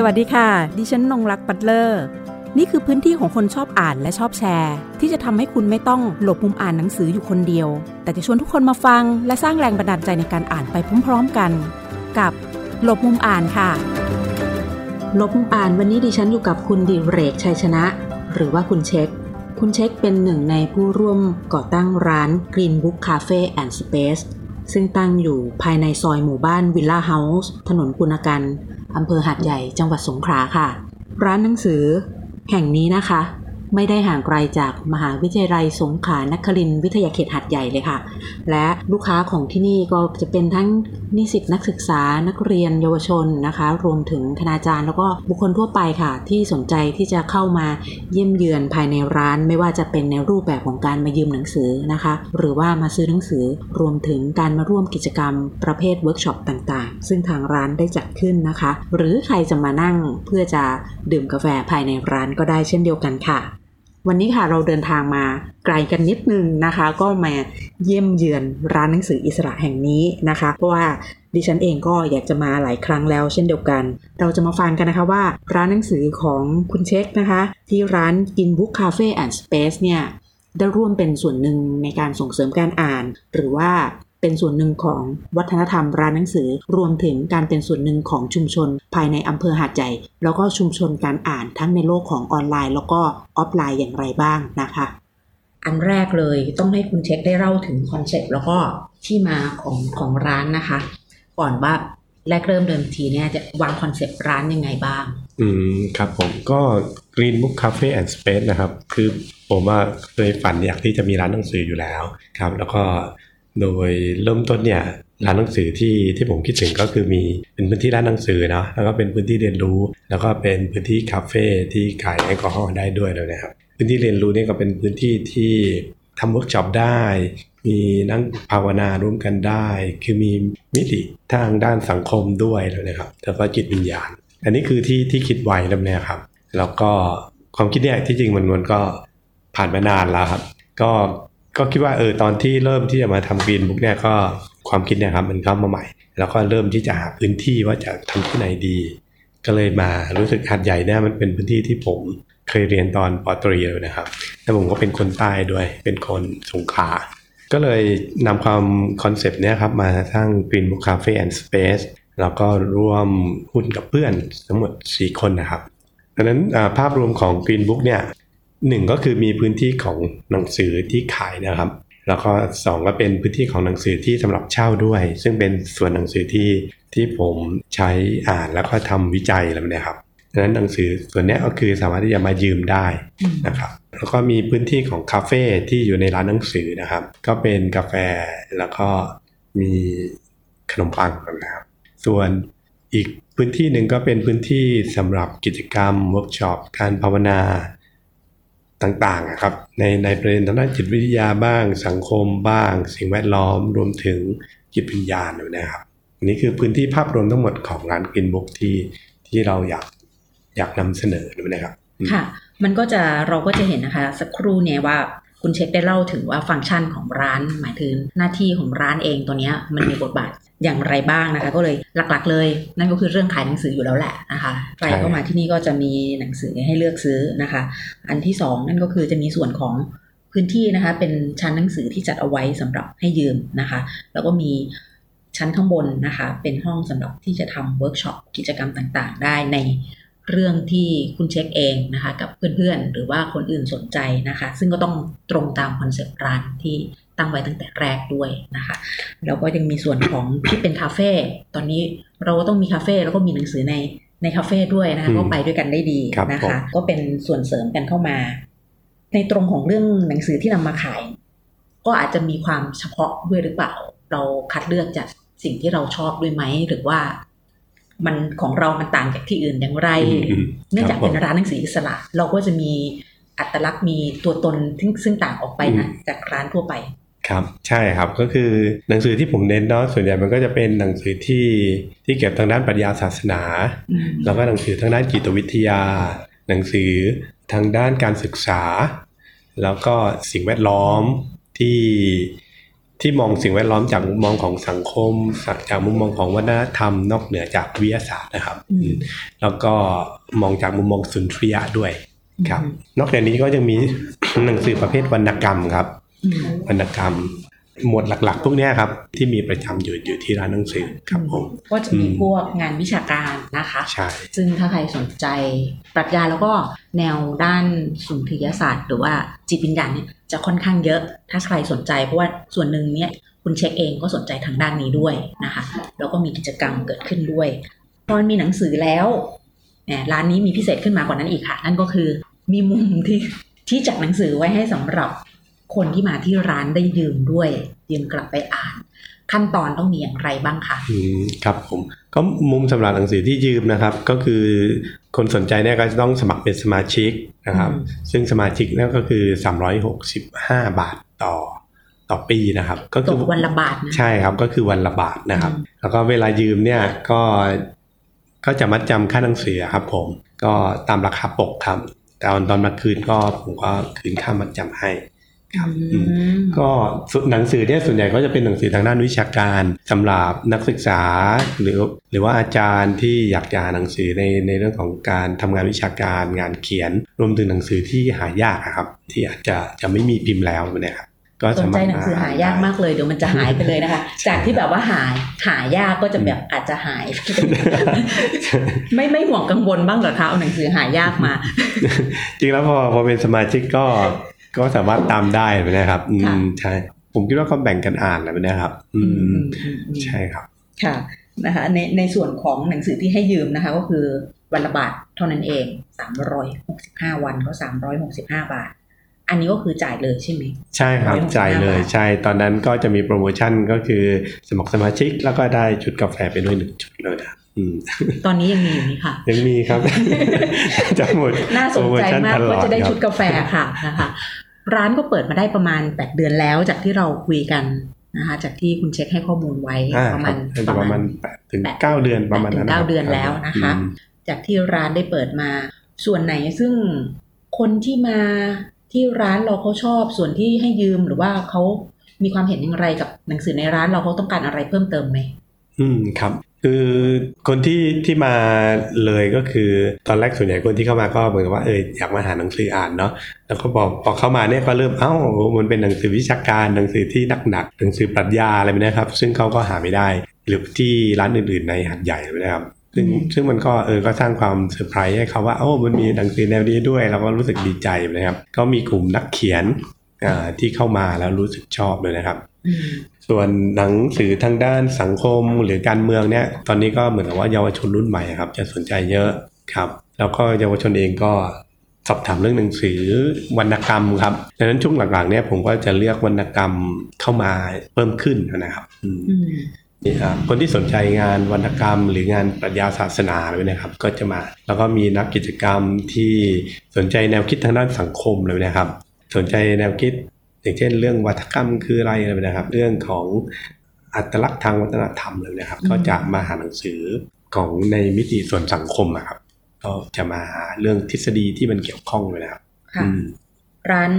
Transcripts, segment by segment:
สวัสดีค่ะ ดิฉันนงรักปัตเลอร์ นี่คือพื้นที่ของคนชอบอ่านและชอบแชร์ ที่จะทำให้คุณไม่ต้องหลบมุมอ่านหนังสืออยู่คนเดียว แต่จะชวนทุกคนมาฟัง และสร้างแรงบันดาลใจในการอ่านไปพร้อมๆกัน กับหลบมุมอ่านค่ะ หลบมุมอ่านวันนี้ดิฉันอยู่กับคุณดิเรกชัยชนะ หรือว่าคุณเช็ค คุณเช็คเป็นหนึ่งในผู้ร่วมก่อตั้งร้าน Green Book Cafe and Space ซึ่งตั้งอยู่ภายในซอยหมู่บ้านวิลล่าเฮาส์ถนนปุณกัน อำเภอหาดใหญ่จังหวัดสงขลาค่ะ ร้านหนังสือ แห่งนี้นะคะ ไม่ได้ห่างไกลจากมหาวิทยาลัยสงขลานครินทร์วิทยาเขตหัดใหญ่เลยค่ะ และลูกค้าของที่นี่ก็จะเป็นทั้งนิสิตนักศึกษานักเรียนเยาวชนนะคะ รวมถึงคณาจารย์แล้วก็บุคคลทั่วไปค่ะ ที่สนใจที่จะเข้ามาเยี่ยมเยือนภายในร้าน ไม่ว่าจะเป็นในรูปแบบของการมายืมหนังสือนะคะ หรือว่ามาซื้อหนังสือรวมถึงการมาร่วมกิจกรรมประเภทเวิร์กช็อปต่างๆ ซึ่งทางร้านได้จัดขึ้นนะคะ หรือใครจะมานั่งเพื่อจะดื่มกาแฟภายในร้านก็ได้เช่นเดียวกันค่ะ วันนี้ค่ะเราเดินทางมาไกลกันนิดนึงนะคะ ก็มาเยี่ยมเยือนร้านหนังสืออิสระแห่งนี้นะคะ เพราะว่าดิฉันเองก็อยากจะมาหลายครั้งแล้วเช่นเดียวกัน เราจะมาฟังกันนะคะว่าร้านหนังสือของคุณเช็คนะคะ ที่ร้าน Green Book Cafe and Space เนี่ยได้ร่วมเป็นส่วนหนึ่งในการส่งเสริมการอ่าน หรือว่า เป็นส่วนหนึ่งของวัฒนธรรมร้านหนังสือ รวมถึงการเป็นส่วนหนึ่งของชุมชน ภายในอำเภอหาดใหญ่แล้วก็ชุมชนการอ่านทั้งในโลกของออนไลน์ แล้วก็ออฟไลน์อย่างไรบ้างนะคะ อันแรกเลยต้องให้คุณเช็คได้เล่าถึงคอนเซ็ปต์แล้วก็ที่มาของของร้านนะคะ ก่อนว่าแรกเริ่มเดิมทีเนี่ยจะวางคอนเซ็ปต์ร้านยังไงบ้าง อืมครับผมก็ Green Book Cafe and Space นะครับ คือผมว่าเคยฝันอยากที่จะมีร้านหนังสืออยู่แล้วครับ แล้วก็ โดยเริ่มต้นเนี่ยร้านหนังสือที่ที่ผมคิดถึงก็คือมีเป็นพื้นที่ร้านหนังสือเนาะแล้วก็เป็นพื้นที่เรียนรู้ แล้วก็เป็นพื้นที่คาเฟ่ที่ขายแอลกอฮอล์ได้ด้วยเลยนะครับพื้นที่เรียนรู้นี่ก็เป็นพื้นที่ที่ทำเวิร์กช็อปได้ มีนั่งภาวนาร่วมกันได้ คือมีมิติทางด้านสังคมด้วยเลยนะครับแล้วก็จิตวิญญาณ อันนี้คือที่ที่คิดไว้แล้วเนี่ยครับ แล้วก็ความคิดเนี่ยที่จริงมันมันก็ผ่านมานานแล้วครับ ก็ ก็คิดว่าเออตอนที่เริ่มที่จะมาทำ Green Book เนี่ยก็ความคิดเนี่ยครับมันเข้ามาใหม่ แล้วก็เริ่มที่จะหาพื้นที่ว่าจะทำที่ไหนดี ก็เลยมารู้สึกหาดใหญ่เนี่ยมันเป็นพื้นที่ที่ผมเคยเรียนตอนปอตรีเลยนะครับแล้วผมก็เป็นคนใต้ด้วยเป็นคนสงขลาก็เลยนำความคอนเซปต์เนี้ยครับมาสร้าง Green Book Cafe and Space แล้วก็ร่วมหุ้นกับเพื่อนทั้งหมด 4 คนนะครับดังนั้นภาพรวมของ Green Book เนี่ย หนึ่งก็คือมีพื้นที่ของหนังสือที่ขายนะครับ แล้วก็สองก็เป็นพื้นที่ของหนังสือที่สำหรับเช่าด้วย ซึ่งเป็นส่วนหนังสือที่ที่ผมใช้อ่านแล้วก็ทำวิจัยแล้วเนี่ยครับดังนั้นหนังสือส่วนนี้ก็คือสามารถที่จะมายืมได้นะครับ แล้วก็มีพื้นที่ของคาเฟ่ที่อยู่ในร้านหนังสือนะครับ ก็เป็นกาแฟแล้วก็มีขนมปังนะครับ ส่วนอีกพื้นที่หนึ่งก็เป็นพื้นที่สำหรับกิจกรรมเวิร์กช็อปการภาวนา ต่างๆครับในในประเด็นทางด้านจิตวิทยาบ้าง สังคมบ้าง สิ่งแวดล้อมรวมถึงจิตวิญญาณนะครับอันนี้คือพื้นที่ภาพรวมทั้งหมดของร้าน Green Book ที่ที่เราอยากอยากนำเสนอด้วยนะครับค่ะ มันก็จะเราก็จะเห็นนะคะ สักครู่เนี่ยว่า คุณเช็คได้เล่าถึงว่าฟังก์ชันของร้าน หมายถึงหน้าที่ของร้านเองตัวนี้มันมีบทบาทอย่างไรบ้างนะคะ ก็เลยหลักๆ เลย นั่นก็คือเรื่องขายหนังสืออยู่แล้วแหละนะคะใครเข้ามาที่นี่ก็จะมีหนังสือให้เลือกซื้อนะคะ อันที่สองนั่นก็คือจะมีส่วนของพื้นที่นะคะเป็นชั้นหนังสือที่จัดเอาไว้สำหรับให้ยืมนะคะ แล้วก็มีชั้นข้างบนนะคะ เป็นห้องสำหรับที่จะทำเวิร์กช็อปกิจกรรมต่างๆ ได้ใน เรื่องที่คุณเช็คเองนะคะกับเพื่อนๆ หรือว่าคนอื่นสนใจนะคะ ซึ่งก็ต้องตรงตามคอนเซ็ปต์ร้านที่ตั้งไว้ตั้งแต่แรกด้วยนะคะแล้วก็ยังมีส่วนของที่เป็นคาเฟ่ตอนนี้เราก็ต้องมีคาเฟ่แล้วก็มีหนังสือในในคาเฟ่ด้วยนะคะก็ไปด้วยกันได้ดีนะคะ ก็เป็นส่วนเสริมกันเข้ามา ในตรงของเรื่องหนังสือที่นำมาขาย ก็อาจจะมีความเฉพาะด้วยหรือเปล่า เราคัดเลือกจากสิ่งที่เราชอบด้วยไหมหรือว่า มันของเรามันต่างจากที่อื่นอย่างไร เนื่องจากเป็นร้านหนังสืออิสระ เราก็จะมีอัตลักษณ์มีตัวตนซึ่งต่างออกไปนะจากร้านทั่วไปครับใช่ครับก็คือหนังสือที่ผมเน้นเนาะส่วนใหญ่มันก็จะเป็นหนังสือที่ที่เกี่ยวทางด้านปรัชญาศาสนา แล้วก็หนังสือทางด้านจิตวิทยา หนังสือทางด้านการศึกษา แล้วก็สิ่งแวดล้อมที่ ที่มองสิ่งแวดล้อมจากมุมมองของสังคมจากมุมมองของวัฒนธรรม นอกเหนือจากวิทยาศาสตร์นะครับอืมแล้วก็มองจากมุมมองสุนทรียะด้วยครับ นอกจากนี้ก็ยังมีหนังสือประเภทวรรณกรรมครับอืมวรรณกรรม หมวดหลัก ๆ พวกเนี้ยครับ ที่มีประจำอยู่อยู่ที่ร้านหนังสือครับผมก็จะมีอืมพวกงานวิชาการนะคะใช่ซึ่งถ้าใครสนใจปรัชญาแล้วก็แนวด้านสุนทรียศาสตร์ หรือว่าจิตวิญญาณเนี่ย จะค่อนข้างเยอะ ถ้าใครสนใจเพราะว่าส่วนหนึ่งเนี่ยคุณเช็คเองก็สนใจทางด้านนี้ด้วยนะคะแล้วก็มีกิจกรรมเกิดขึ้นด้วย พอมันมีหนังสือแล้วแหมร้านนี้มีพิเศษขึ้นมากว่านั้นอีกค่ะ นั่นก็คือมีมุมที่ที่จัดหนังสือไว้ให้สำหรับคนที่มาที่ร้านได้ยืมด้วยยืมกลับไปอ่าน ขั้นตอนต้องมีอย่างไรบ้างคะอืมครับผม ก็มุมสำหราญหนังสือที่ยืมนะครับ ก็คือคนสนใจเนี่ยก็จะต้องสมัครเป็นสมาชิกนะครับอืมซึ่งสมาชิกนั่นก็คือ 365 บาทต่อต่อปีนะครับ ก็ตคือกวันละบาทนะใช่ครับก็คือวันละบาทนะครับอืมแล้วก็เวลายืมเนี่ยก็ก็จะมัดจำค่าหนังสือครับ ผมก็ตามราคาปกครับแต่ตอนตอนมาคืนก็ผมก็คืนค่ามัดจำให้ครับอืม ก็ส่วนหนังสือเนี่ยส่วนใหญ่ก็จะเป็นหนังสือทางด้านวิชาการสำหรับนักศึกษาหรือหรือว่าอาจารย์ที่อยากจะอ่านหนังสือในในเรื่องของการทำงานวิชาการงานเขียน รวมถึงหนังสือที่หายากอะครับ ที่อาจจะจะไม่มีพิมพ์แล้วเนี่ยครับก็สนสาใจมารถหนังสือหายากมากเลยเดี๋ยวมันจะหายไปเลยนะคะ จากที่แบบว่าหายหายากก็จะแบบอาจจะหาย ไม่ไม่ห่วงกังวลบ้างเหรอคะเอาหนังสือหายากมา จริงแล้วพอพอเป็นสมาชิกก็ ก็สามารถตามได้นะครับ อืค่ะมใช่ผมคิดว่าก็แบ่งกันอ่านนะนะครับอืมอืมอืมอืมใช่ครับ ค่ะนะคะในในส่วนของหนังสือที่ให้ยืมนะคะ ก็คือวันละบาทเท่านั้นเองสามร้อยหกสิบห้าวันก็สามร้อยหกสิบห้าบาท อันนี้ก็คือจ่ายเลยใช่ไหมใช่ครับ165จ่ายเลยบาทใช่ตอนนั้นก็จะมีโปรโมชั่นก็คือสมัครสมาชิกแล้วก็ได้ชุดกาแฟไปด้วยหนึ่งชุดเลยนะอืมตอนนี้ยังมีอยู่นี่ค่ะ ยังมีครับจะหมดน่าสนใจมากโปรโชั่ตลอว่าจะได้ครับชุดกาแฟค่ะนะคะ ร้านก็เปิดมาได้ประมาณ 8 เดือนแล้วจากที่เราคุยกันนะคะจากที่คุณเช็คให้ข้อมูลไว้อ่าประคมารัณบน่าจะประมาณแปดถึงเก้าเดือนประมาณนั้นแปดถึงเก้าครับเดือนแล้วนะคะอืมจากที่ร้านได้เปิดมา ส่วนไหนซึ่งคนที่มาที่ร้านเราเขาชอบส่วนที่ให้ยืมหรือว่าเขามีความเห็นอย่างไรกับหนังสือในร้านเราเขาต้องการอะไรเพิ่มเติมไหม อืมครับคือคนที่ที่มาเลยก็คือตอนแรกส่วนใหญ่คนที่เข้ามาก็เหมือนกับว่าเอออยากมาหาหนังสืออ่านเนาะแล้วก็บอกพอเข้ามาเนี่ยก็เริ่มเอ้ามันเป็นหนังสือวิชาการหนังสือที่หนักๆหนังสือปรัชญาอะไรแบบนี้ครับ ซึ่งเขาก็หาไม่ได้ หรือที่ร้านอื่นๆในหัดใหญ่เลยนะครับซึ่งอืมซึ่งมันก็เออก็สร้างความเซอร์ไพรส์ให้เขาว่าโอ้มันมีหนังสือแนวนี้ด้วยเราก็รู้สึกดีใจนะครับ ก็มีกลุ่มนักเขียนอ่า ที่เข้ามาแล้วรู้สึกชอบเลยนะครับอืมส่วนหนังสือทางด้านสังคมหรือการเมืองเนี่ย ตอนนี้ก็เหมือนกับว่าเยาวชนรุ่นใหม่ครับ จะสนใจเยอะครับ แล้วก็เยาวชนเองก็สอบถามเรื่องหนังสือวรรณกรรมครับดังนั้นช่วงหลังๆเนี่ยผมก็จะเลือกวรรณกรรมเข้ามาเพิ่มขึ้นนะครับอืมอืมนี่ครับคนที่สนใจงานวรรณกรรม หรืองานปรัชญาศาสนาเลยนะครับ ก็จะมา แล้วก็มีนักกิจกรรมที่สนใจแนวคิดทางด้านสังคมเลยนะครับ สนใจแนวคิด อย่างเช่น เรื่องวัฒกรรมคืออะไรอะไรนะครับ เรื่องของอัตลักษณ์ทางวัฒนธรรมเลยนะครับอืมก็จะมาหาหนังสือของในมิติส่วนสังคมอะครับ ก็จะมาหาเรื่องทฤษฎีที่มันเกี่ยวข้องเลยนะครับค่ะอืมร้าน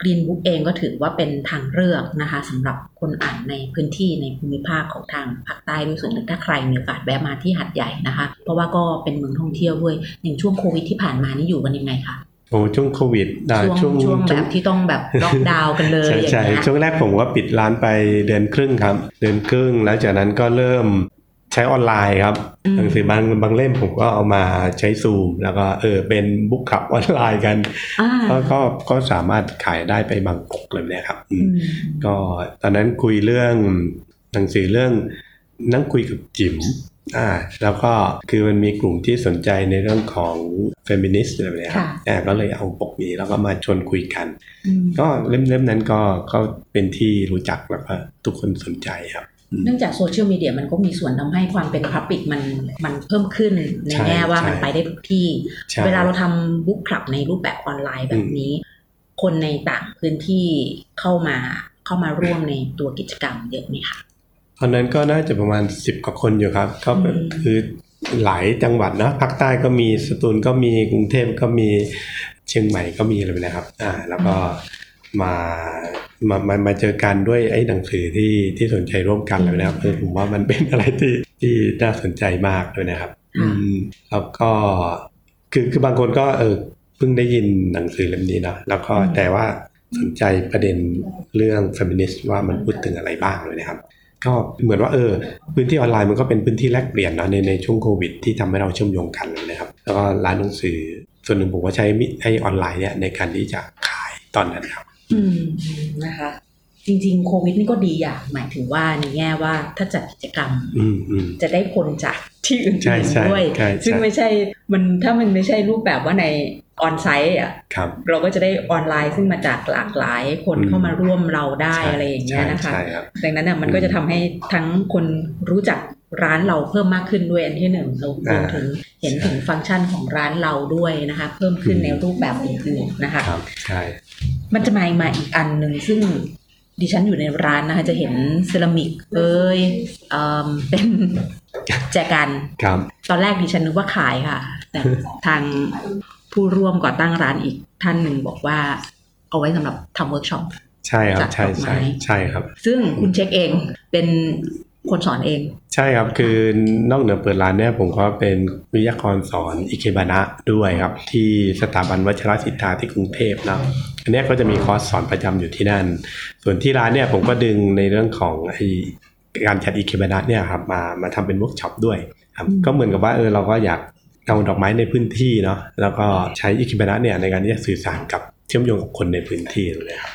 Green Book เองก็ถือว่าเป็นทางเลือกนะคะสำหรับคนอ่านในพื้นที่ในภูมิภาคของทางภาคใต้ด้วยส่วนหนึ่งถ้าใครมีโอกาสแวะมาที่หัดใหญ่นะคะ เพราะว่าก็เป็นเมืองท่องเที่ยวด้วยอย่างช่วงโควิดที่ผ่านมานี่อยู่กันยังไงคะ โอ้ช่วงโควิดอ่าช่วงช่วงแบบที่ต้องแบบล็อกดาวน์กันเลยใช่อย่างใช่เงี้ยช่วงแรกผมก็ปิดร้านไปเดือนครึ่งครับ เดือนครึ่งแล้วจากนั้นก็เริ่มใช้ออนไลน์ครับอืมหนังสือบางบางเล่มผมก็เอามาใช้ซูม แล้วก็เออเป็น book club ออนไลน์กันอ่าก็ก็ก็สามารถขายได้ไปบางปกเลยเนี่ยครับอืมอืมก็ตอนนั้นคุยเรื่องหนังสือเรื่องนั่งคุยกับจิ๋ม อ่าแล้วก็คือมันมีกลุ่มที่สนใจในเรื่องของเฟมินิสต์อะไรแบบเนี้ยครับค่ะอ่าก็เลยเอาปกนี้แล้วก็มาชวนคุยกันอืมก็เล่มเล่มนั้นก็ก็เป็นที่รู้จักแล้วก็ทุกคนสนใจครับเนื่องจากโซเชียลมีเดียมันก็มีส่วนทำให้ความเป็นพับปิกมันมันเพิ่มขึ้นในใช่แง่ว่าใช่มันไปได้ทุกที่ใช่เวลาเราทำบุ๊กคลับในรูปแบบออนไลน์แบบนี้ คนในต่างพื้นที่เข้ามาเข้ามาร่วมในตัวกิจกรรมเยอะไหมคะ ตอนนั้นก็น่าจะประมาณสิบกว่าคนอยู่ครับก็อืมคือหลายจังหวัดนะภาคใต้ก็มีสตูลก็มีกรุงเทพก็มีเชียงใหม่ก็มีอะไรไปนะครับ อ่า แล้วก็มามามามาเจอกันด้วยไอ้หนังสือที่ที่สนใจร่วมกันเลยนะครับเออผมว่ามันเป็นอะไรที่ที่น่าสนใจมากด้วยนะครับ อืมแล้วก็คือคือบางคนก็เออเพิ่งได้ยินหนังสือเล่มนี้เนาะแล้วก็แต่ว่าสนใจประเด็นเรื่อง feminist ว่ามันพูดถึงอะไรบ้างเลยนะครับ ก็เหมือนว่าเออพื้นที่ออนไลน์มันก็เป็นพื้นที่แลกเปลี่ยนเนาะในในช่วงโควิด ที่ทำให้เราเชื่อมโยงกันเลยนะครับแล้วก็ร้านหนังสือส่วนหนึ่งผมก็ใช้มิไอออนไลน์เนี่ยในการที่จะขายตอนนั้นครับ อืมนะคะ จริงๆโควิดนี่ก็ดีอย่างหมายถึงว่าในแง่ว่าถ้าจัดกิจกรรมอืมอืมจะได้คนจากที่อื่ใช่นใช่ๆด้วยใช่ใช่ซึ่งไม่ใช่มันถ้ามันไม่ใช่รูปแบบว่าในออนไซต์อะครับเราก็จะได้ออนไลน์ซึ่งมาจากหลากหลายคนอืมเข้ามาร่วมเราได้ใช่อะไรอย่างเงี้ยนะคะใช่ครับดังนั้นน่ะมันก็จะทำให้ทั้งคนรู้จักร้านเราเพิ่มมากขึ้นด้วยอันที่หนึ่งเรารวมถึงเห็นถึงฟังก์ชันของร้านเราด้วยนะคะ เพิ่มขึ้นอืมในรูปแบบอื่นๆนะคะครับใช่มันจะมามาอีกอันหนึ่งซึ่ง ดิฉันอยู่ในร้านนะคะจะเห็นเซรามิกเอ้ยเอิ่มเป็นแจกันครับตอนแรกดิฉันนึกว่าขายค่ะ แต่ทางผู้ร่วมก่อตั้งร้านอีกท่านหนึ่งบอกว่า เอาไว้สำหรับทำเวิร์กช็อปใช่ครับจัดใช่ดอกไม้ใช่ใช่ครับ ซึ่งคุณเช็คเองเป็น คนสอนเอง ใช่ครับ คือนอกเหนือเปิดร้านเนี่ยผมก็เป็นวิทยากรสอนอิเคบานะด้วยครับ ที่สถาบันวัชรศิลปาที่กรุงเทพนะอันเนี้ยก็จะมีคอร์สสอนประจำอยู่ที่นั่น ส่วนที่ร้านเนี่ยผมก็ดึงในเรื่องของไอการจัดอิเคบานะเนี่ยครับมามาทำเป็นเวิร์กช็อปด้วยครับอืมก็เหมือนกับว่าเออเราก็อยากเอาดอกไม้ในพื้นที่เนาะแล้วก็ใช้อิเคบานะเนี่ยในการที่จะสื่อสารกับเชื่อมโยงกับคนในพื้นที่เลยครับ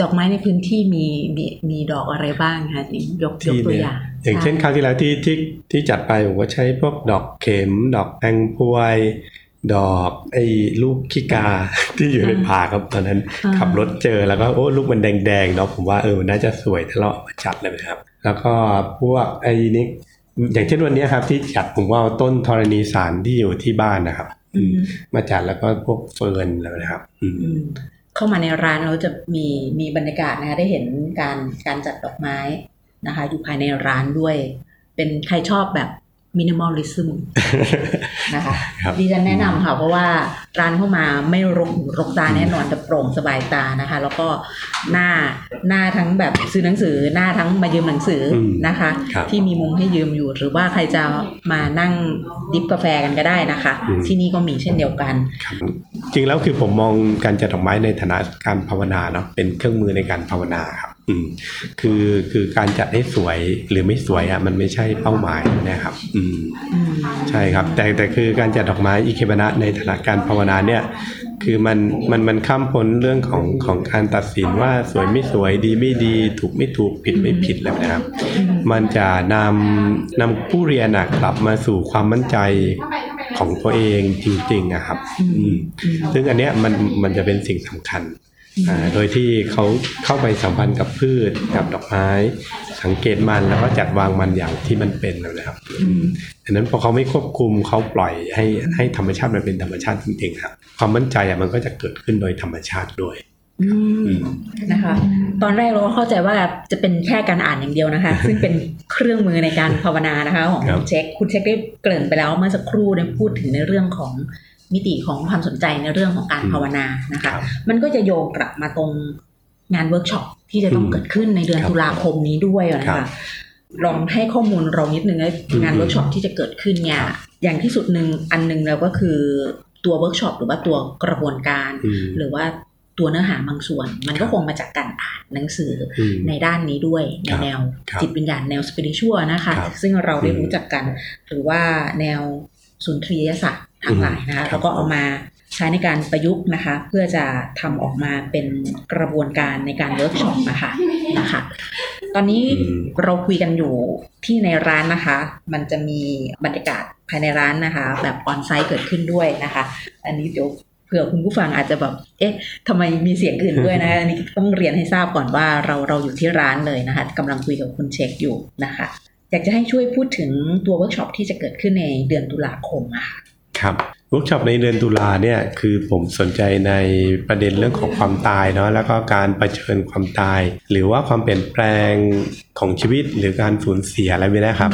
ดอกไม้ในพื้นที่มีมีมีดอกอะไรบ้างคะยกยกตัวอย่าง อย่างเช่นคราวที่แล้วที่ที่ที่จัดไปผมก็ใช้พวกดอกเข็ม ดอกแตงพวย ดอกไอ้ลูกขี้กาที่อยู่ในป่าครับตอนนั้นอ่าขับรถเจอแล้วก็โอ้ลูกมันแดงๆเนาะผมว่าเออมันน่าจะสวยถ้าเราเอามาจัดเลยนะครับ แล้วก็พวกไอ้นี่อย่างเช่นวันเนี้ยครับที่จัดผมว่าเอาต้นธรณีสารที่อยู่ที่บ้านนะครับอืมมาจัดแล้วก็พวกเฟิร์นแล้วนะครับอืมอืม เข้ามาในร้านเราจะมีมีบรรยากาศนะคะได้เห็นการการจัดดอกไม้นะคะ อยู่ภายในร้านด้วย เป็นใครชอบแบบ minimalism นะคะครับดิฉันแนะนำค่ะ เพราะว่าร้านเข้ามาไม่รกหูรกตาแน่นอนแต่โปร่งสบายตานะคะ แล้วก็หน้าหน้าทั้งแบบซื้อหนังสือหน้าทั้งมายืมหนังสืออมนะคะครับที่มีมุมให้ยืมอยู่ หรือว่าใครจะมานั่งดิฟกาแฟกันก็ได้นะคะอืมที่นี่ก็มีเช่นเดียวกันครับจริงแล้วคือผมมองการจัดดอกไม้ในฐานะการภาวนาเนาะเป็นเครื่องมือในการภาวนาครับ อืมคือคือการจัดให้สวยหรือไม่สวยอะมันไม่ใช่เป้าหมายนะครับ อืมใช่ครับ แต่แต่คือการจัดดอกไม้อิเคบนะในฐานะการภาวนาเนี่ย คือมันมันมันข้ามพ้นเรื่องของของการตัดสินว่าสวยไม่สวยดีไม่ดี ถูกไม่ถูกผิดไม่ผิดแล้วนะครับ มันจะนำนำผู้เรียนกลับมาสู่ความมั่นใจของตัวเองจริงๆอะครับ อืมซึ่งอันเนี้ยมันมันจะเป็นสิ่งสำคัญ โดยที่เขาเข้าไปสัมพันธ์กับพืชกับดอกไม้ สังเกตมันแล้วก็จัดวางมันอย่างที่มันเป็นนะครับอืมดังนั้นพอเขาไม่ควบคุมเขาปล่อยให้ให้ธรรมชาติมันเป็นธรรมชาติจริงๆครับ ความมั่นใจอะมันก็จะเกิดขึ้นโดยธรรมชาติด้วยอืมนะคะ ตอนแรกเราก็เข้าใจว่าจะเป็นแค่การอ่านอย่างเดียวนะคะ ซึ่งเป็นเครื่องมือในการภาวนานะคะ ของคุณเช็คครับ คุณเช็คได้เกริ่นไปแล้วเมื่อสักครู่ได้พูดถึงในเรื่องของ มิติของความสนใจในเรื่องของการภาวนานะคะครับมันก็จะโยงกลับมาตรงงานเวิร์กช็อปที่จะต้องอืมเกิดขึ้นในเดือนครับตุลาคมนี้ด้วยนะคะครับลองให้ข้อมูลเรานิดนึงนะอืมงานเวิร์กช็อปที่จะเกิดขึ้นเนี่ยครับอย่างที่สุดหนึ่งอันหนึ่งแล้วก็คือตัวเวิร์กช็อปหรือว่าตัวกระบวนการอืมหรือว่าตัวเนื้อหาบางส่วน มันก็คงมาจากการอ่านหนังสืออืมในด้านนี้ด้วยในครับแนวครับจิตวิญญาณแนว spiritual นะคะครับซึ่งเราได้อืมรู้จักกัน หรือว่าแนวสุนทรียศาสตร์ ทั้งหลายนะคะอืมครับแล้วก็เอามาใช้ในการประยุกต์นะคะ เพื่อจะทำออกมาเป็นกระบวนการในการเวิร์กช็อปนะคะนะคะตอนนี้อืมเราคุยกันอยู่ที่ในร้านนะคะ มันจะมีบรรยากาศภายในร้านนะคะ แบบ onsite เกิดขึ้นด้วยนะคะ อันนี้เดี๋ยวเผื่อคุณผู้ฟังอาจจะแบบ เอ๊ะทำไมมีเสียงอื่นด้วยนะอันนี้ต้องเรียนให้ทราบก่อนว่าเราเราอยู่ที่ร้านเลยนะคะกำลังคุยกับคุณเช็คอยู่นะคะ อยากจะให้ช่วยพูดถึงตัวเวิร์กช็อปที่จะเกิดขึ้นในเดือนตุลาคมอะค่ะ ครับเวิร์กช็อปในเดือนตุลาเนี่ยคือผมสนใจในประเด็นเรื่องของความตายเนาะแล้วก็การเผชิญความตาย หรือว่าความเปลี่ยนแปลงของชีวิตหรือการสูญเสียอะไรไม่ได้ครับ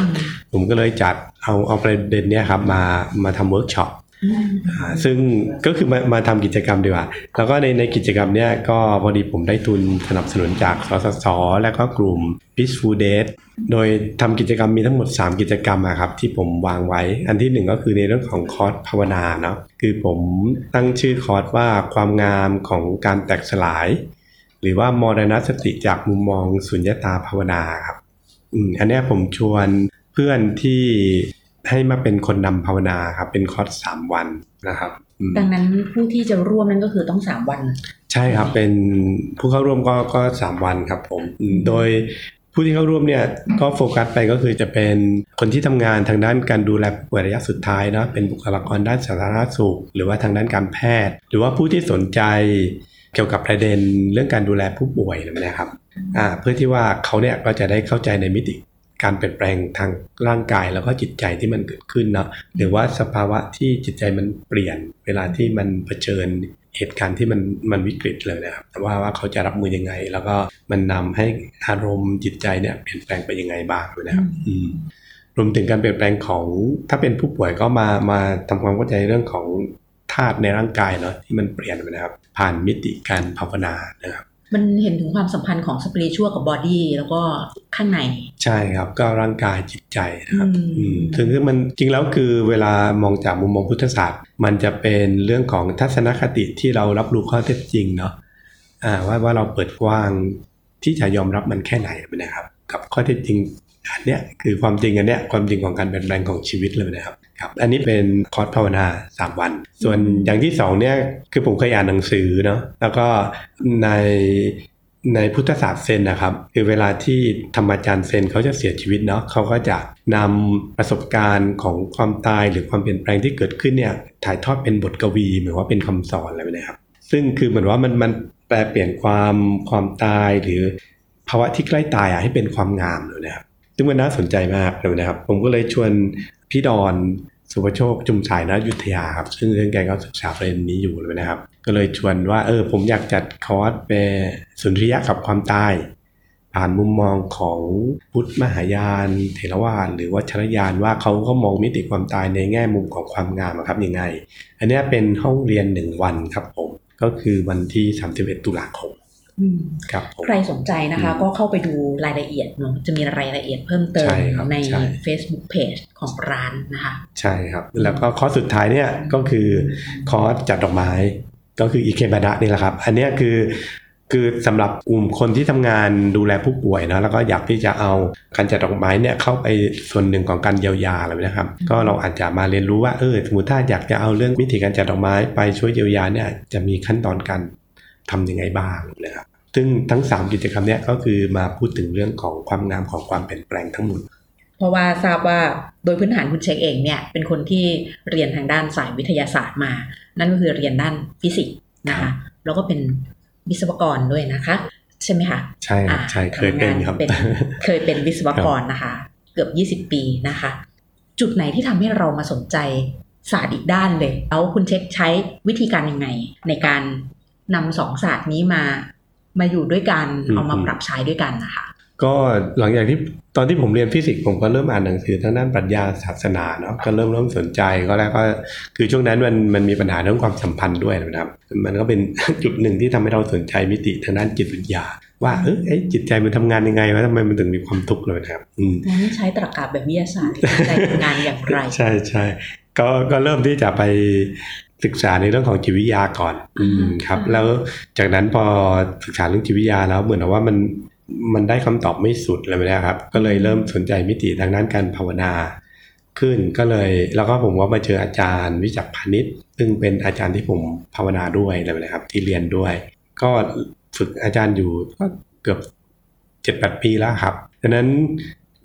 ผมก็เลยจัดเอาเอาประเด็นเนี้ยครับมามาทำเวิร์กช็อป ซึ่งก็คือมามาทำกิจกรรมดีกว่า แล้วก็ในในกิจกรรมเนี้ยก็พอดีผมได้ทุนสนับสนุนจากสสส และก็กลุ่ม Peaceful Death โดยทำกิจกรรมมีทั้งหมด 3 กิจกรรมอะครับที่ผมวางไว้ อันที่หนึ่งก็คือในเรื่องของคอร์สภาวนาเนาะคือผมตั้งชื่อคอร์สว่าความงามของการแตกสลาย หรือว่ามรณสติจากมุมมองสุญญตาภาวนาครับอืมอันนี้ผมชวนเพื่อนที่ ให้มาเป็นคนนำภาวนาครับ เป็นคอร์สสามวันนะครับอืมดังนั้นผู้ที่จะร่วมนั่นก็คือต้องสามวัน ใช่ครับเป็นผู้เข้าร่วมก็ก็สามวันครับผมอืมโดยผู้ที่เข้าร่วมเนี่ยก็โฟกัสไปก็คือจะเป็นคนที่ทำงานทางด้านการดูแลผู้ป่วยระยะสุดท้ายเนอะเป็นบุคลากรด้านสาธารณสุข หรือว่าทางด้านการแพทย์ หรือว่าผู้ที่สนใจเกี่ยวกับประเด็นเรื่องการดูแลผู้ป่วยนะครับอ่าเพื่อที่ว่าเขาเนี่ยก็จะได้เข้าใจในมิติ การเปลี่ยนแปลงทางร่างกายแล้วก็จิตใจที่มันเกิดขึ้นเนาะหรือว่าสภาวะที่จิตใจมันเปลี่ยน เวลาที่มันเผชิญเหตุการณ์ที่มันมันวิกฤตเลยนะครับว่าว่าเขาจะรับมือยังไง แล้วก็มันนำให้อารมณ์จิตใจเนี่ยเปลี่ยนแปลงไปยังไงบ้างนะครับอืมรวมถึงการเปลี่ยนแปลงของถ้าเป็นผู้ป่วยก็มามาทำความเข้าใจเรื่องของธาตุในร่างกายเนาะที่มันเปลี่ยนไปนะครับ ผ่านมิติการภาวนานะครับ มันเห็นถึงความสัมพันธ์ของสปริชัวกับบอดี้แล้วก็ข้างใน ใช่ครับก็ร่างกายจิตใจนะครับอืมอืมถึงคือมันจริงแล้วคือเวลามองจากมุมมองพุทธศาสตร์ มันจะเป็นเรื่องของทัศนคติที่เรารับรู้ข้อเท็จจริงเนาะอ่าว่าว่าเราเปิดกว้างที่จะยอมรับมันแค่ไหนนะครับ กับข้อเท็จจริงอันเนี้ยคือความจริงอันเนี้ยความจริงของการเปลี่ยนแปลงของชีวิตเลยนะครับ ครับอันนี้เป็นคอร์สภาวนาสามวัน ส่วนอย่างที่สองเนี่ยคือผมเคยอ่านหนังสือเนาะแล้วก็ในในพุทธศาสตร์เซนนะครับ คือเวลาที่ธรรมอาจารย์เซนเขาจะเสียชีวิตเนาะเขาก็จะนำประสบการณ์ของความตายหรือความเปลี่ยนแปลงที่เกิดขึ้นเนี่ยถ่ายทอดเป็นบทกวีเหมือนว่าเป็นคำสอนอะไรแบบนี้ครับ ซึ่งคือเหมือนว่ามันมันแปลเปลี่ยนความความตายหรือภาวะที่ใกล้ตายอะให้เป็นความงามเลยนะครับ ซึ่งมันน่าสนใจมากเลยนะครับ ผมก็เลยชวนพี่ดอนสุภโชคจุมสายนะยุทธยาครับ ซึ่งเรื่องแกก็ศึกษาประเด็นนี้อยู่เลยนะครับ ก็เลยชวนว่าเออผมอยากจัดคอร์สเป็นสุนทรียะกับความตายผ่านมุมมองของพุทธมหายานเถรวาทหรือว่าชรยานว่าเขาก็มองมิติความตายในแง่มุมของความงามครับยังไง อันนี้เป็นห้องเรียนหนึ่งวันครับผม ก็คือวันที่ 31 ตุลาคม ครับผมใครสนใจนะคะอืมก็เข้าไปดูรายละเอียดเนาะจะมีรายละเอียดเพิ่มเติมใช่ครับในใช่ Facebook Page ของร้านนะคะ ใช่ครับ แล้วก็คอร์สสุดท้ายเนี่ยก็คือคอร์สจัดดอกไม้ ก็คืออีเคบาดะนี่แหละครับ อันเนี้ยคือคือสำหรับกลุ่มคนที่ทำงานดูแลผู้ป่วยนะแล้วก็อยากที่จะเอาการจัดดอกไม้เนี่ยเข้าไปส่วนหนึ่งของการเยียวยาอะไรแบบนะครับ ก็เราอาจจะมาเรียนรู้ว่าเออสมมติถ้าอยากจะเอาเรื่องวิธีการจัดดอกไม้ไปช่วยเยียวยาเนี่ยจะมีขั้นตอนการ ทำยังไงบ้างนะครับซึ่งทั้ง 3 กิจกรรมเนี่ยก็คือมาพูดถึงเรื่องของความงามของความเปลี่ยนแปลงทั้งหมดเพราะว่าทราบว่าโดยพื้นฐานคุณเช็คเองเนี่ยเป็นคนที่เรียนทางด้านสายวิทยาศาสตร์มา นั่นก็คือเรียนด้านฟิสิกส์นะคะแล้วก็เป็นวิศวกรด้วยนะคะ ใช่ไหมคะใช่ครับอ่าใช่เคยเป็นครับทำงาเคยเป็นวิศวกรนะคะ เกือบ 20 ปีนะคะ จุดไหนที่ทำให้เรามาสนใจศาสตร์อีกด้านเลยแล้วคุณเช็คใช้วิธีการยังไงในการ นำสองศาสตร์นี้มามาอยู่ด้วยกันอืมเอามาปรับใช้ด้วยกันนะคะก็หลังจากที่ตอนที่ผมเรียนฟิสิกส์ผมก็เริ่มอ่านหนังสือทางด้านปรัชญาศาสนาเนาะก็เริ่มเริ่มสนใจก็แล้วก็คือช่วงนั้นมันมันมีปัญหาเรื่องความสัมพันธ์ด้วยนะครับ มันก็เป็นจุดหนึ่งที่ทำให้เราสนใจมิติทางด้านจิตวิทยา ว่าเออไอ้จิตใจมันทำงานยังไงวะทำไมมันถึงมีความทุกข์เลยนะครับอืมงั้นใช้ตรรกะแบบวิทยาศาสตร์ในการทำงานอย่างไร ใช่ใช่ก็ก็เริ่มที่จะไป ศึกษาในเรื่องของจิตวิทยาก่อน อืมครับอ่าแล้วจากนั้นพอศึกษาเรื่องจิตวิทยาแล้วเหมือนกับว่ามันมันได้คำตอบไม่สุดเลยนะครับ ก็เลยเริ่มสนใจมิติทางด้านการภาวนา ขึ้นก็เลยแล้วก็ผมว่ามาเจออาจารย์วิจักรพาณิชย์ซึ่งเป็นอาจารย์ที่ผมภาวนาด้วยเลยนะครับ ที่เรียนด้วย ก็ฝึกอาจารย์อยู่ก็เกือบเจ็ดแปดปีแล้วครับดังนั้น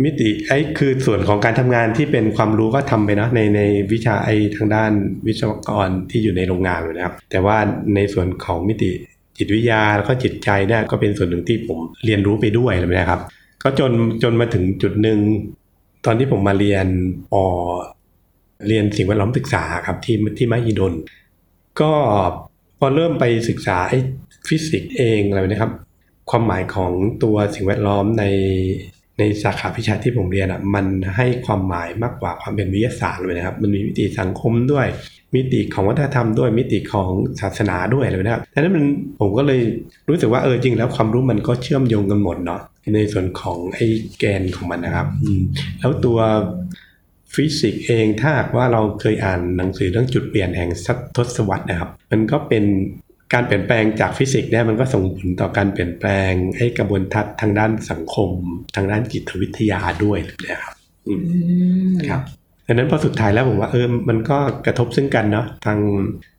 มิติไอ้คือส่วนของการทำงานที่เป็นความรู้ก็ทำไปนะในในวิชาไอ้ทางด้านวิศวกรที่อยู่ในโรงงานเลยนะครับ แต่ว่าในส่วนของมิติจิตวิทยาแล้วก็จิตใจเนี่ยก็เป็นส่วนหนึ่งที่ผมเรียนรู้ไปด้วยเลยนะครับ ก็จนจนมาถึงจุดหนึ่งตอนที่ผมมาเรียนปอเรียนสิ่งแวดล้อมศึกษาครับที่ที่มหิดล ก็พอเริ่มไปศึกษาไอ้ฟิสิกส์เองอะไรนะครับ ความหมายของตัวสิ่งแวดล้อมใน ในสาขาวิชาที่ผมเรียนอะมันให้ความหมายมากกว่าความเป็นวิทยาศาสตร์เลยนะครับ มันมีวิธีสังคมด้วย มิติของวัฒนธรรมด้วยมิติของศาสนาด้วยเลยนะครับดังนั้นมันผมก็เลยรู้สึกว่าเออจริงแล้วความรู้มันก็เชื่อมโยงกันหมดเนาะในส่วนของไอ้แกนของมันนะครับอืมแล้วตัวฟิสิกส์เองถ้าว่าเราเคยอ่านหนังสือเรื่องจุดเปลี่ยนแห่งทศวรรษนะครับ มันก็เป็น การเปลี่ยนแปลงจากฟิสิกส์เนี่ยมันก็ส่งผลต่อการเปลี่ยนแปลงให้กระบวนทัศน์ทางด้านสังคม ทางด้านจิตวิทยาด้วยนะครับอืมอืมครับดังนั้นพอสุดท้ายแล้วผมว่าเออมันก็กระทบซึ่งกันเนาะทาง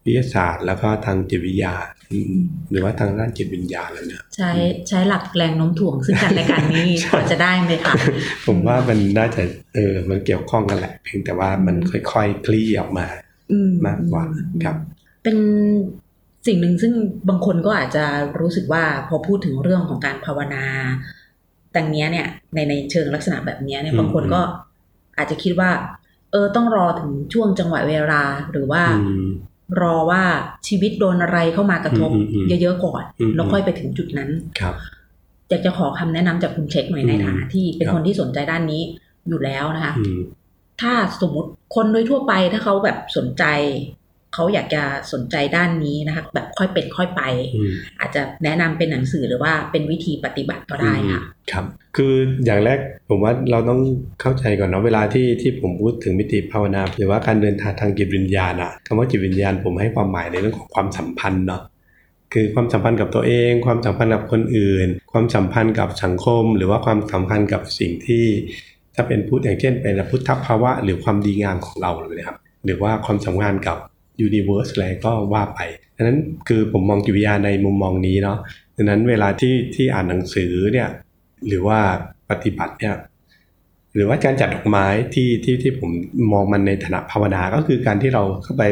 วิทยาศาสตร์ แล้วก็ทางจิตวิทยาอืมหรือว่าทางด้านจิตวิญญาณแล้วเนี่ยใช้ใช้หลักแรงโน้มถ่วงซึ่งกันและกันนี่ใช่พอจะได้ไหมคะผมว่ามันน่าจะเออมันเกี่ยวข้องกันแหละ เพียงแต่ว่ามันค่อยๆคลี่ออกมาอืมากกว่าครับเป็น สิ่งหนึ่งซึ่งบางคนก็อาจจะรู้สึกว่าพอพูดถึงเรื่องของการภาวนาดังเนี้ยเนี่ยในในเชิงลักษณะแบบเนี้ยเนี่ยอืมบางคนก็อาจจะคิดว่า เออต้องรอถึงช่วงจังหวะเวลาหรือว่าอืมรอว่าชีวิตโดนอะไรเข้ามากระทบอืมอืมอืมเยอะๆก่อนอืมแล้วค่อยไปถึงจุดนั้นครับอยากจะขอคำแนะนำจากคุณเช็คหน่อยในอืมฐานะที่เป็นครับคนที่สนใจด้านนี้อยู่แล้วนะคะอืมถ้าสมมติคนโดยทั่วไปถ้าเขาแบบสนใจ เขาอยากจะสนใจด้านนี้นะคะ แบบค่อยเป็นค่อยไปอืมอาจจะแนะนำเป็นหนังสือหรือว่าเป็นวิธีปฏิบัติก็ได้ค่ะอืมครับ คืออย่างแรกผมว่าเราต้องเข้าใจก่อนเนาะเวลาที่ที่ผมพูดถึงมิติภาวนาหรือว่าการเดินทางทางจิตวิญญาณอะคำว่าจิตวิญญาณผมให้ความหมายในเรื่องของความสัมพันธ์เนาะคือความสัมพันธ์กับตัวเอง ความสัมพันธ์กับคนอื่น ความสัมพันธ์กับสังคม หรือว่าความสัมพันธ์กับสิ่งที่ ถ้าเป็นพุทธอย่างเช่นเป็นพุทธภาวะ หรือความดีงามของเราเลยนะครับ หรือว่าความสัมพันธ์กับ ยูนิเวอร์สอะไรก็ว่าไปดังนั้นคือผมมองจิตวิทยาในมุมมองนี้เนาะดังนั้นเวลาที่ที่อ่านหนังสือเนี่ยหรือว่าปฏิบัติเนี่ยหรือว่าการจัดดอกไม้ที่ที่ที่ผมมองมันในฐานะภาวนาก็คือการที่เราเข้าไป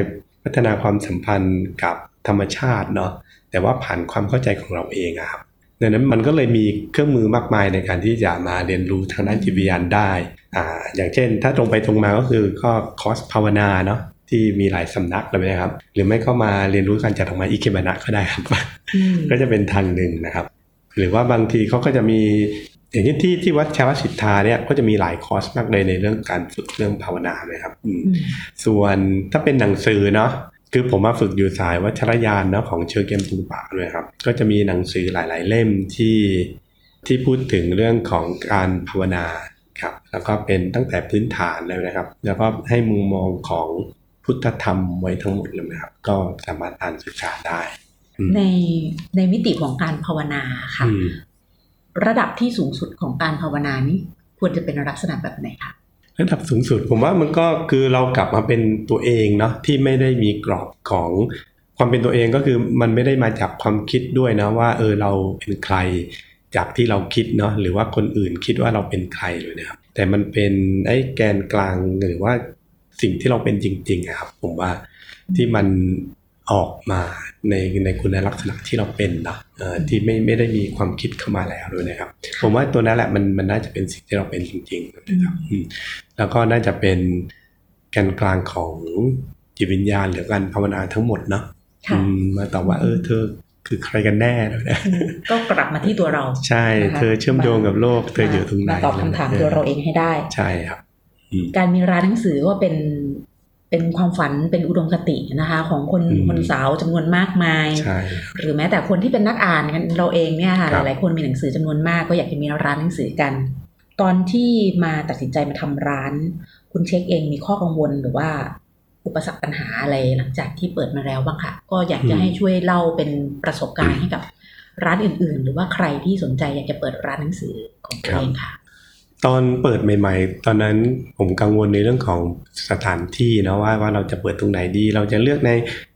พัฒนาความสัมพันธ์กับธรรมชาติเนาะแต่ว่าผ่านความเข้าใจของเราเองอะครับดังนั้นมันก็เลยมีเครื่องมือมากมายในการที่จะมาเรียนรู้ทางด้านจิตวิญญาณได้อ่าอย่างเช่น ถ้าตรงไปตรงมาก็คือก็คอร์สภาวนาเนาะ ที่มีหลายสำนักเลยนะครับ หรือไม่ก็มาเรียนรู้การจัดดอกไม้อิเคบานะก็ได้ครับอืมก็จะเป็นทางหนึ่งนะครับ หรือว่าบางทีเขาก็จะมีอย่างเช่นที่ที่วัดชาวสิทธาเนี่ยก็จะมีหลายคอร์สมากเลยในเรื่องการฝึกเรื่องภาวนาเลยครับอืมอืมส่วนถ้าเป็นหนังสือเนาะคือผมมาฝึกอยู่สายวัชรยานเนาะของเชอเกียม ตรุงปะด้วยครับ ก็จะมีหนังสือหลาย ๆ เล่มที่ที่พูดถึงเรื่องของการภาวนาครับ แล้วก็เป็นตั้งแต่พื้นฐานเลยนะครับ แล้วก็ให้มุมมองของ พุทธธรรมไว้ทั้งหมดเลยนะครับ ก็สามารถอ่านศึกษาได้อืมในในมิติของการภาวนาค่ะอืมระดับที่สูงสุดของการภาวนานี้ควรจะเป็นลักษณะแบบไหนคะระดับสูงสุดผมว่ามันก็คือเรากลับมาเป็นตัวเองเนาะที่ไม่ได้มีกรอบของความเป็นตัวเองก็คือมันไม่ได้มาจากความคิดด้วยนะว่า เออเราเป็นใครจากที่เราคิดเนาะหรือว่าคนอื่นคิดว่าเราเป็นใครเลยนะครับแต่มันเป็นไอ้แกนกลางหรือว่า สิ่งที่เราเป็นจริงๆอะครับ ผมว่าที่มันออกมาในในคุณลักษณะที่เราเป็นเนาะเออที่ไม่ไม่ได้มีความคิดเข้ามาแล้วด้วยนะครับ ผมว่าตัวนั้นแหละมันมันน่าจะเป็นสิ่งที่เราเป็นจริงๆนะครับอืมแล้วก็น่าจะเป็นแกนกลางของจิตวิญญาณหรือการภาวนาทั้งหมดเนาะค่ะอืมมาตอบว่า เออเธอคือใครกันแน่นะก็กลับมาที่ตัวเรา ใช่นะคะเธอเชื่อมโยงกับโลก เธออยู่ตรงไหนมาตอบคำถามตัวเราเองให้ได้ ใช่ครับอืม การมีร้านหนังสือก็เป็นเป็นความฝันเป็นอุดมคตินะคะ ของคนอืมคนสาวจำนวนมากมายใช่หรือแม้แต่คนที่เป็นนักอ่านกันเราเองเนี่ยค่ะคหรับลายๆคนมีหนังสือจำนวนมากก็อยากจะมีร้านหนังสือกัน ตอนที่มาตัดสินใจมาทำร้าน คุณเช็คเองมีข้อกังวลหรือว่าอุปสรรคปัญหาอะไรหลังจากที่เปิดมาแล้วบ้างค่ะ ก็อยากจะให้ช่วยเล่าเป็นประสบการณ์ให้กับร้านอื่น ๆ หรือว่าใครที่สนใจอยากจะเปิดร้านหนังสือของตัวเองค่ะ ตอนเปิดใหม่ ๆ ตอนนั้นผมกังวลในเรื่องของสถานที่นะว่าว่าเราจะเปิดตรงไหนดี เราจะเลือกใน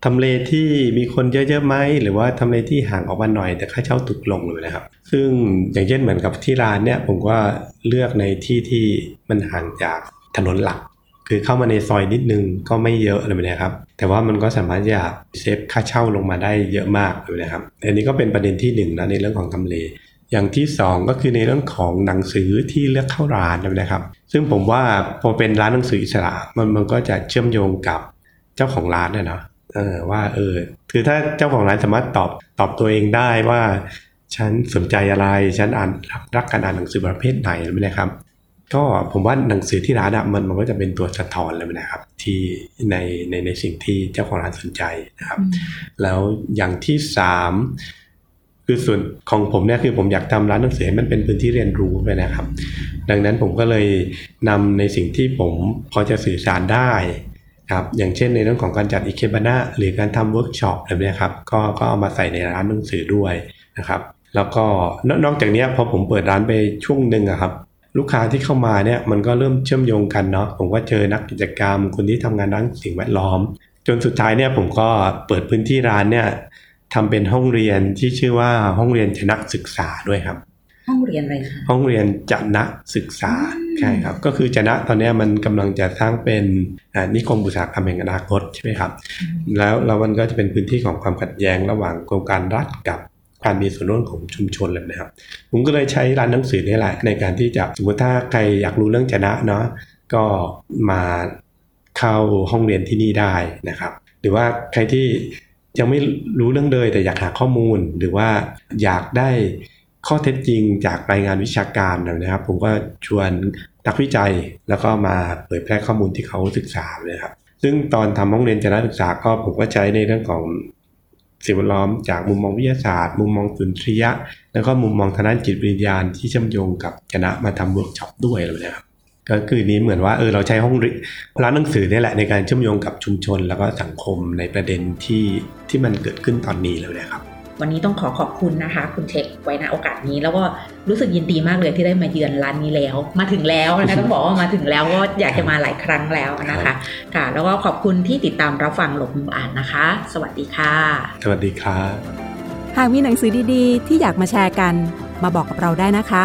ทำเลที่มีคนเยอะๆไหมหรือว่าทำเลที่ห่างออกมาหน่อยแต่ค่าเช่าถูกลงเลยนะครับ ซึ่งอย่างเช่นเหมือนกับที่ร้านเนี่ยผมก็เลือกในที่ที่มันห่างจากถนนหลัก คือเข้ามาในซอยนิดนึงก็ไม่เยอะเลยนะครับ แต่ว่ามันก็สามารถจะเซฟค่าเช่าลงมาได้เยอะมากเลยนะครับอันนี้ก็เป็นประเด็นที่หนึ่งนะในเรื่องของทำเล อย่างที่สองก็คือในเรื่องของหนังสือที่เลือกเข้าร้านนะครับ ซึ่งผมว่าพอเป็นร้านหนังสืออิสระมันมันก็จะเชื่อมโยงกับเจ้าของร้านนะเนาะเออว่าเออคือถ้าเจ้าของร้านสามารถตอบตอบตัวเองได้ว่า ฉันสนใจอะไรฉันอ่านรักรักการอ่านหนังสือประเภทไหนนะครับ ก็ผมว่าหนังสือที่ร้านอะมันมันก็จะเป็นตัวสะท้อนเลยนะครับ ที่ในในในสิ่งที่เจ้าของร้านสนใจนะครับ แล้วอย่างที่สาม คือส่วนของผมเนี่ยคือผมอยากทำร้านหนังสือให้มันเป็นพื้นที่เรียนรู้ไปนะครับ ดังนั้นผมก็เลยนำในสิ่งที่ผมพอจะสื่อสารได้ครับอย่างเช่นในเรื่องของการจัดอิเคบานะหรือการทำเวิร์กช็อปอะไรแบบนี้ครับก็ก็เอามาใส่ในร้านหนังสือด้วยนะครับแล้วก็นอกจากนี้พอผมเปิดร้านไปช่วงหนึ่งครับลูกค้าที่เข้ามาเนี่ยมันก็เริ่มเชื่อมโยงกันเนาะผมก็เจอนักกิจกรรม คนที่ทำงานด้านสิ่งแวดล้อม จนสุดท้ายเนี่ยผมก็เปิดพื้นที่ร้านเนี่ย ทำเป็นห้องเรียนที่ชื่อว่าห้องเรียนชนะศึกษาด้วยครับ ห้องเรียนอะไรคะห้องเรียนจนะศึกษาอืมใช่ครับ ก็คือจนะตอนเนี้ยมันกำลังจะสร้างเป็นอ่านิคมอุตสาหกรรมแห่งอนาคตใช่ไหมครับ แล้วแล้วมันก็จะเป็นพื้นที่ของความขัดแย้งระหว่างโครงการรัฐกับการมีส่วนร่วมของชุมชนเลยนะครับ ผมก็เลยใช้ร้านหนังสือนี่แหละในการที่จะสมมติถ้าใครอยากรู้เรื่องจนะเนาะก็มาเข้าห้องเรียนที่นี่ได้นะครับ หรือว่าใครที่ ยังไม่รู้เรื่องเลยแต่อยากหาข้อมูลหรือว่าอยากได้ข้อเท็จจริงจากรายงานวิชาการนะครับ ผมก็ชวนนักวิจัยแล้วก็มาเผยแพร่ข้อมูลที่เขาศึกษาเลยครับ ซึ่งตอนทำห้องเรียนจนะศึกษาก็ผมก็ใช้ในเรื่องของสิ่งแวดล้อมจากมุมมองวิทยาศาสตร์ มุมมองสุนทรียะ แล้วก็มุมมองทางด้านจิตวิญญาณที่เชื่อมโยงกับคณะมาทำเวิร์กช็อปด้วยเลยนะครับ ก็คือนี้เหมือนว่าเออเราใช้ห้องเรียนร้านหนังสือเนี่ยแหละในการเชื่อมโยงกับชุมชน แล้วก็สังคมในประเด็นที่ที่มันเกิดขึ้นตอนนี้เลยนะครับ วันนี้ต้องขอขอบคุณนะคะ คุณเทคไว้ณโอกาสนี้ แล้วก็รู้สึกยินดีมากเลยที่ได้มาเยือนร้านนี้แล้ว มาถึงแล้วนะคะต้องบอกว่ามาถึงแล้วก็อยากจะมาหลายครั้งแล้วนะคะค่ะ แล้วก็ขอบคุณที่ติดตามรับฟังหลบมุมอ่านนะคะ สวัสดีค่ะ สวัสดีครับหากมีหนังสือดีๆ ที่อยากมาแชร์กัน มาบอกกับเราได้นะคะ